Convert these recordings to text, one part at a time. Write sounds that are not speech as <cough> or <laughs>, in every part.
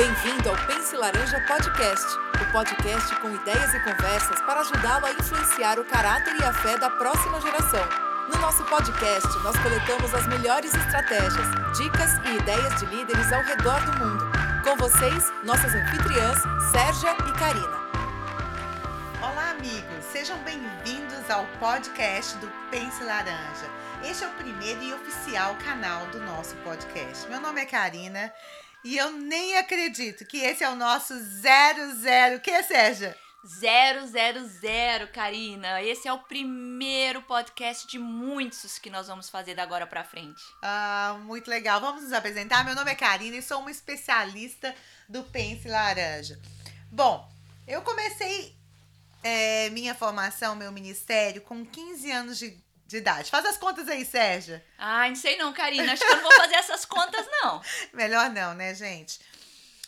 Bem-vindo ao Pense Laranja Podcast, o podcast com ideias e conversas para ajudá-lo a influenciar o caráter e a fé da próxima geração. No nosso podcast, nós coletamos as melhores estratégias, dicas e ideias de líderes ao redor do mundo. Com vocês, nossas anfitriãs, Sérgia e Karina. Olá, amigos! Sejam bem-vindos ao podcast do Pense Laranja. Este é o primeiro e oficial canal do nosso podcast. Meu nome é Karina e eu nem acredito que esse é o nosso 00. Que, Sérgia? 000, Karina. Esse é o primeiro podcast de muitos que nós vamos fazer da agora para frente. Ah, muito legal. Vamos nos apresentar. Meu nome é Karina e sou uma especialista do Pense Laranja. Bom, eu comecei é, minha formação, meu ministério, com 15 anos de, de idade. Faz as contas aí, Sérgia. Ah, não sei não, Karina. Acho que eu não vou fazer essas contas, não. <laughs> Melhor não, né, gente?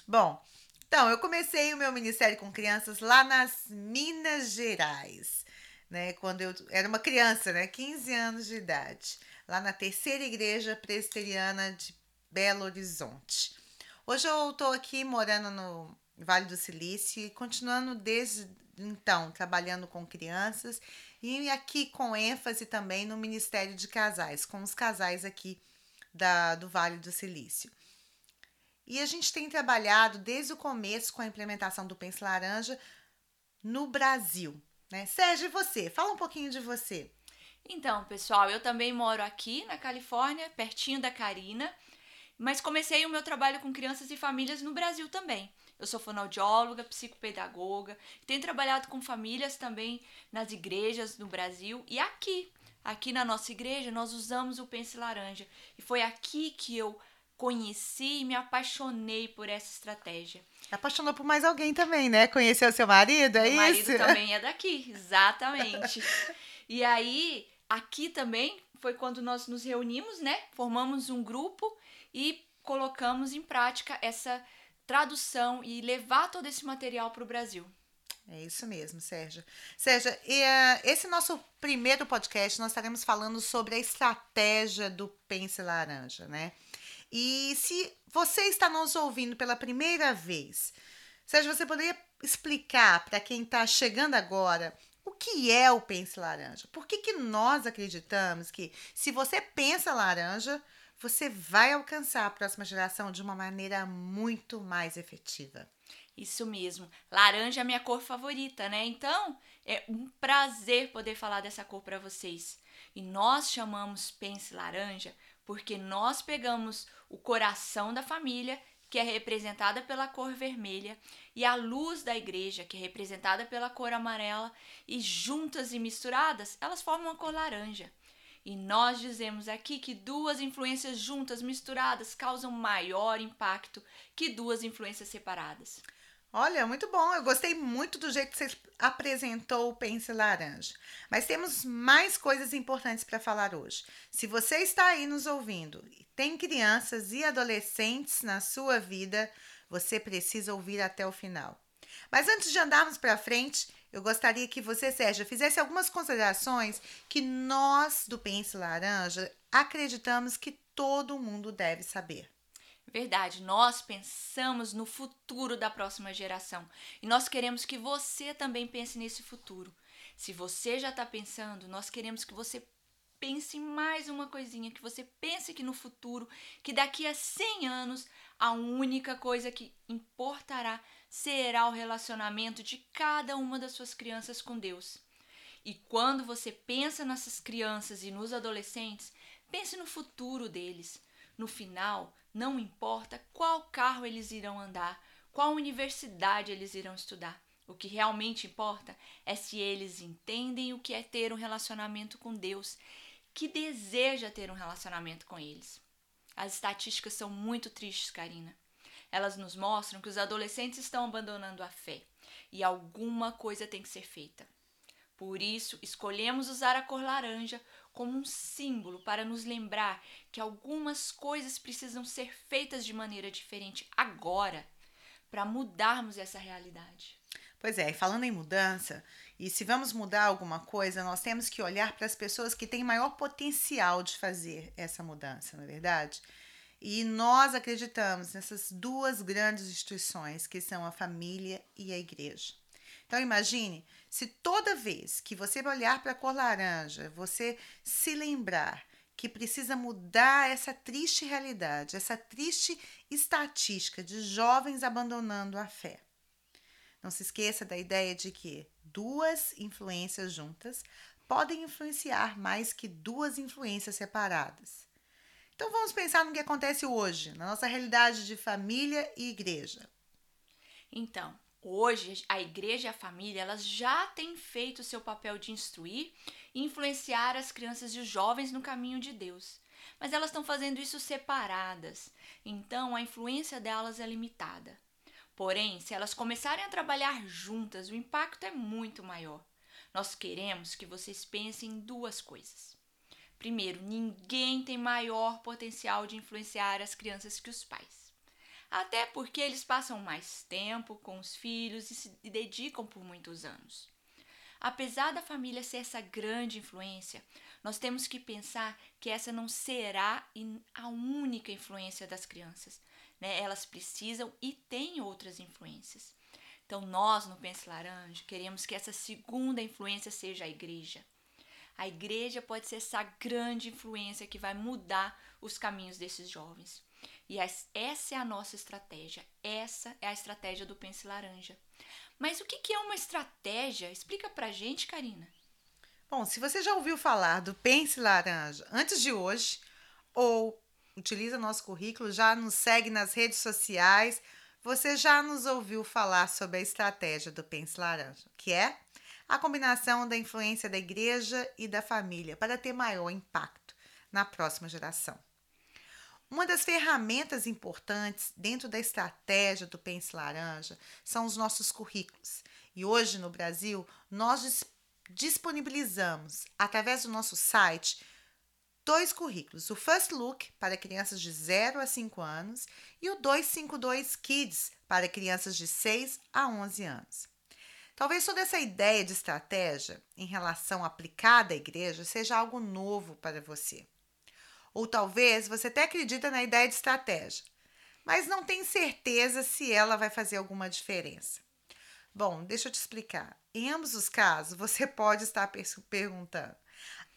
Bom, então, eu comecei o meu ministério com crianças lá nas Minas Gerais, né? Quando eu era uma criança, né? 15 anos de idade, lá na terceira igreja presbiteriana de Belo Horizonte. Hoje eu estou aqui morando no Vale do Silício e continuando desde então trabalhando com crianças e aqui com ênfase também no Ministério de Casais, com os casais aqui da, do Vale do Silício. E a gente tem trabalhado desde o começo com a implementação do Pense Laranja no Brasil. Né? Sérgio, você? Fala um pouquinho de você. Então, pessoal, eu também moro aqui na Califórnia, pertinho da Karina, mas comecei o meu trabalho com crianças e famílias no Brasil também. Eu sou fonoaudióloga, psicopedagoga, tenho trabalhado com famílias também nas igrejas no Brasil e aqui. Aqui na nossa igreja nós usamos o Pense Laranja e foi aqui que eu conheci e me apaixonei por essa estratégia. Apaixonou por mais alguém também, né? Conheceu seu marido, é Meu isso? marido também é daqui, <laughs> exatamente. e aí, aqui também foi quando nós nos reunimos, né? Formamos um grupo e colocamos em prática essa tradução e levar todo esse material para o Brasil. É isso mesmo, Sérgio. Sérgio, e, uh, esse nosso primeiro podcast nós estaremos falando sobre a estratégia do Pense Laranja, né? E se você está nos ouvindo pela primeira vez, Sérgio, você poderia explicar para quem está chegando agora o que é o Pense Laranja? Por que, que nós acreditamos que se você pensa laranja, você vai alcançar a próxima geração de uma maneira muito mais efetiva? Isso mesmo. Laranja é minha cor favorita, né? Então, é um prazer poder falar dessa cor para vocês. E nós chamamos Pense Laranja porque nós pegamos o coração da família, que é representada pela cor vermelha, e a luz da igreja, que é representada pela cor amarela, e juntas e misturadas, elas formam a cor laranja. E nós dizemos aqui que duas influências juntas, misturadas, causam maior impacto que duas influências separadas. Olha, muito bom. Eu gostei muito do jeito que você apresentou o Pense Laranja. Mas temos mais coisas importantes para falar hoje. Se você está aí nos ouvindo e tem crianças e adolescentes na sua vida, você precisa ouvir até o final. Mas antes de andarmos para frente, eu gostaria que você, Sérgio, fizesse algumas considerações que nós do Pense Laranja acreditamos que todo mundo deve saber. Verdade, nós pensamos no futuro da próxima geração e nós queremos que você também pense nesse futuro. Se você já está pensando, nós queremos que você pense mais uma coisinha, que você pense que no futuro, que daqui a 100 anos, a única coisa que importará será o relacionamento de cada uma das suas crianças com Deus. E quando você pensa nessas crianças e nos adolescentes, pense no futuro deles. No final, não importa qual carro eles irão andar, qual universidade eles irão estudar. O que realmente importa é se eles entendem o que é ter um relacionamento com Deus, que deseja ter um relacionamento com eles. As estatísticas são muito tristes, Karina. Elas nos mostram que os adolescentes estão abandonando a fé e alguma coisa tem que ser feita. Por isso, escolhemos usar a cor laranja como um símbolo para nos lembrar que algumas coisas precisam ser feitas de maneira diferente agora para mudarmos essa realidade. Pois é, e falando em mudança, e se vamos mudar alguma coisa, nós temos que olhar para as pessoas que têm maior potencial de fazer essa mudança, não é verdade? E nós acreditamos nessas duas grandes instituições, que são a família e a igreja. Então imagine se toda vez que você olhar para a cor laranja, você se lembrar que precisa mudar essa triste realidade, essa triste estatística de jovens abandonando a fé. Não se esqueça da ideia de que duas influências juntas podem influenciar mais que duas influências separadas. Então vamos pensar no que acontece hoje, na nossa realidade de família e igreja. Então, hoje a igreja e a família, elas já têm feito seu papel de instruir e influenciar as crianças e os jovens no caminho de Deus. Mas elas estão fazendo isso separadas. Então, a influência delas é limitada. Porém, se elas começarem a trabalhar juntas, o impacto é muito maior. Nós queremos que vocês pensem em duas coisas. Primeiro, ninguém tem maior potencial de influenciar as crianças que os pais. Até porque eles passam mais tempo com os filhos e se dedicam por muitos anos. Apesar da família ser essa grande influência, nós temos que pensar que essa não será a única influência das crianças. Né? Elas precisam e têm outras influências. Então, nós no Pense Laranja queremos que essa segunda influência seja a igreja. A igreja pode ser essa grande influência que vai mudar os caminhos desses jovens. E essa é a nossa estratégia. Essa é a estratégia do Pense Laranja. Mas o que é uma estratégia? Explica pra gente, Karina. Bom, se você já ouviu falar do Pense Laranja antes de hoje, ou utiliza nosso currículo, já nos segue nas redes sociais, você já nos ouviu falar sobre a estratégia do Pense Laranja, que é a combinação da influência da igreja e da família para ter maior impacto na próxima geração. Uma das ferramentas importantes dentro da estratégia do Pense Laranja são os nossos currículos. E hoje no Brasil, nós disponibilizamos, através do nosso site, dois currículos: o First Look para crianças de 0 a 5 anos e o 252 Kids para crianças de 6 a 11 anos. Talvez toda essa ideia de estratégia em relação aplicada à igreja seja algo novo para você. Ou talvez você até acredita na ideia de estratégia, mas não tem certeza se ela vai fazer alguma diferença. Bom, deixa eu te explicar. Em ambos os casos, você <laughs> pode estar perguntando: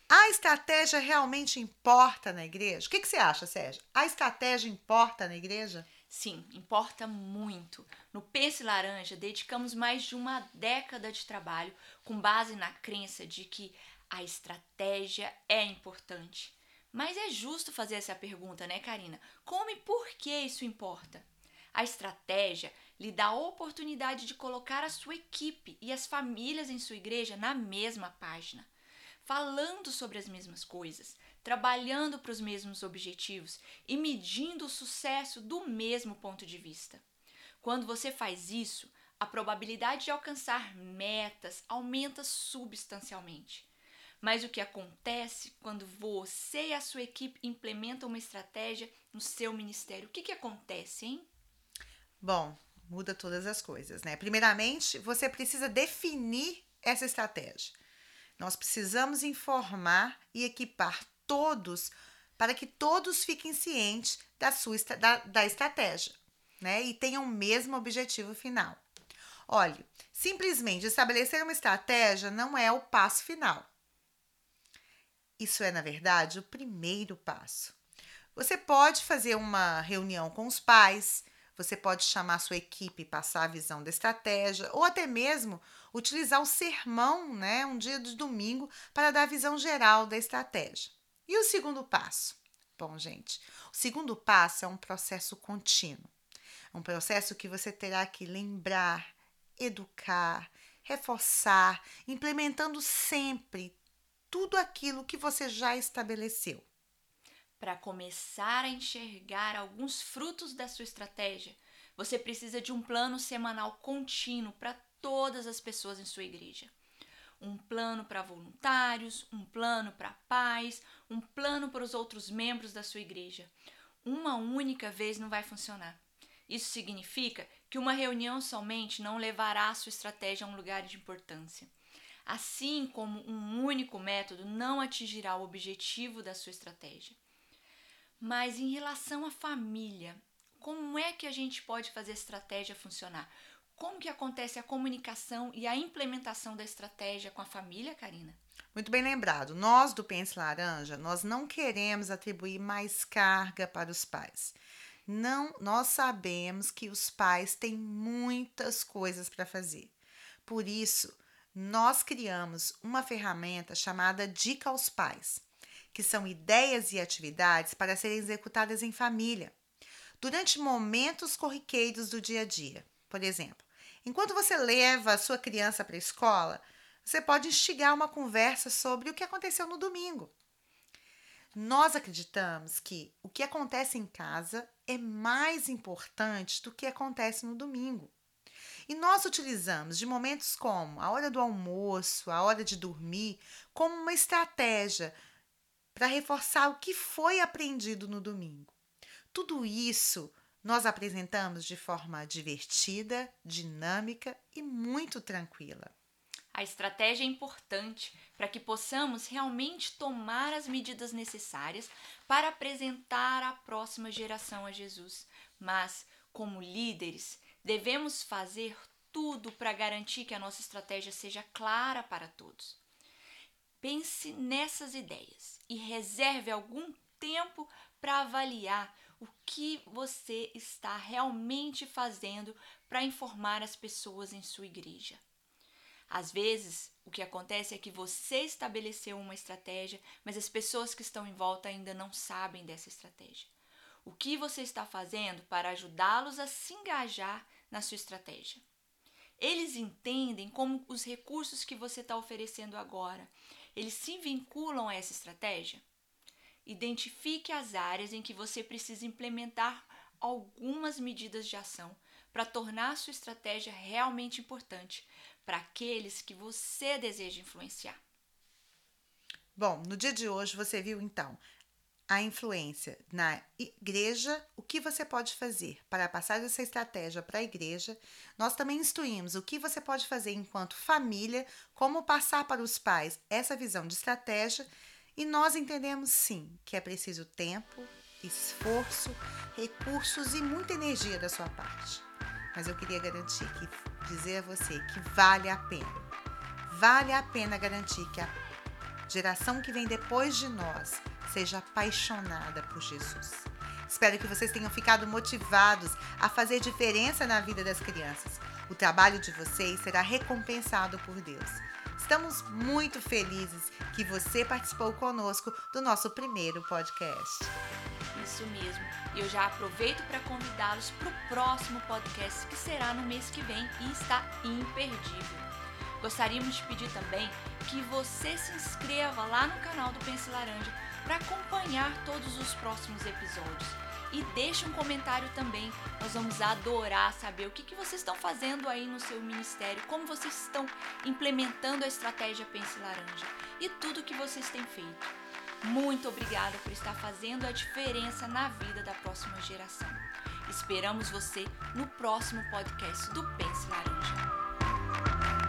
a estratégia realmente importa na igreja? O que, que você acha, Sérgio? A estratégia importa na igreja? Sim, importa muito. No Pense Laranja, dedicamos mais de uma década de trabalho com base na crença de que a estratégia é importante. Mas é justo fazer essa pergunta, né, Karina? Como e por que isso importa? A estratégia lhe dá a oportunidade de colocar a sua equipe e as famílias em sua igreja na mesma página, falando sobre as mesmas coisas, trabalhando para os mesmos objetivos e medindo o sucesso do mesmo ponto de vista. Quando você faz isso, a probabilidade de alcançar metas aumenta substancialmente. Mas o que acontece quando você e a sua equipe implementam uma estratégia no seu ministério? O que, que acontece, hein? Bom, muda todas as coisas, né? Primeiramente, você precisa definir essa estratégia. Nós precisamos informar e equipar todos para que todos fiquem cientes da sua da, da estratégia, né? E tenham o mesmo objetivo final. Olhe, simplesmente estabelecer uma estratégia não é o passo final. Isso é, na verdade, o primeiro passo. Você pode fazer uma reunião com os pais, você pode chamar sua equipe e passar a visão da estratégia, ou até mesmo utilizar o sermão, né, um dia de domingo, para dar a visão geral da estratégia. E o segundo passo? Bom, gente, o segundo passo é um processo contínuo. Um processo que você terá que lembrar, educar, reforçar, implementando sempre tudo aquilo que você já estabeleceu. Para começar a enxergar alguns frutos da sua estratégia, você precisa de um plano semanal contínuo para todas as pessoas em sua igreja. Um plano para voluntários, um plano para pais, um plano para os outros membros da sua igreja. Uma única vez não vai funcionar. Isso significa que uma reunião somente não levará a sua estratégia a um lugar de importância. Assim como um único método não atingirá o objetivo da sua estratégia. Mas em relação à família, como é que a gente pode fazer a estratégia funcionar? Como que acontece a comunicação e a implementação da estratégia com a família, Karina? Muito bem lembrado. Nós do Pense Laranja, nós não queremos atribuir mais carga para os pais. Não, nós sabemos que os pais têm muitas coisas para fazer. Por isso, nós criamos uma ferramenta chamada Dica aos Pais, que são ideias e atividades para serem executadas em família, durante momentos corriqueiros do dia a dia. Por exemplo, enquanto você leva a sua criança para a escola, você pode instigar uma conversa sobre o que aconteceu no domingo. Nós acreditamos que o que acontece em casa é mais importante do que acontece no domingo. E nós utilizamos de momentos como a hora do almoço, a hora de dormir, como uma estratégia para reforçar o que foi aprendido no domingo. Tudo isso nós apresentamos de forma divertida, dinâmica e muito tranquila. A estratégia é importante para que possamos realmente tomar as medidas necessárias para apresentar à próxima geração a Jesus. Mas, como líderes, devemos fazer tudo para garantir que a nossa estratégia seja clara para todos. Pense nessas ideias e reserve algum tempo para avaliar o que você está realmente fazendo para informar as pessoas em sua igreja. Às vezes, o que acontece é que você estabeleceu uma estratégia, mas as pessoas que estão em volta ainda não sabem dessa estratégia. O que você está fazendo para ajudá-los a se engajar na sua estratégia? Eles entendem como os recursos que você está oferecendo agora, eles se vinculam a essa estratégia? Identifique as áreas em que você precisa implementar algumas medidas de ação para tornar a sua estratégia realmente importante para aqueles que você deseja influenciar. Bom, no dia de hoje você viu então a influência na igreja, o que você pode fazer para passar essa estratégia para a igreja. Nós também instruímos o que você pode fazer enquanto família, como passar para os pais essa visão de estratégia. E nós entendemos sim que é preciso tempo, esforço, recursos e muita energia da sua parte mas eu queria garantir que dizer a você que vale a pena. Vale a pena garantir que a geração que vem depois de nós seja apaixonada por Jesus. Espero que vocês tenham ficado motivados a fazer diferença na vida das crianças. O trabalho de vocês será recompensado por Deus. Estamos muito felizes que você participou conosco do nosso primeiro podcast. Isso mesmo. E eu já aproveito para convidá-los para o próximo podcast que será no mês que vem e está imperdível. Gostaríamos de pedir também que você se inscreva lá no canal do Pense Laranja para acompanhar todos os próximos episódios. E deixe um comentário também. Nós vamos adorar saber o que, que vocês estão fazendo aí no seu ministério, como vocês estão implementando a estratégia Pense Laranja e tudo que vocês têm feito. Muito obrigada por estar fazendo a diferença na vida da próxima geração. Esperamos você no próximo podcast do Pense Laranja.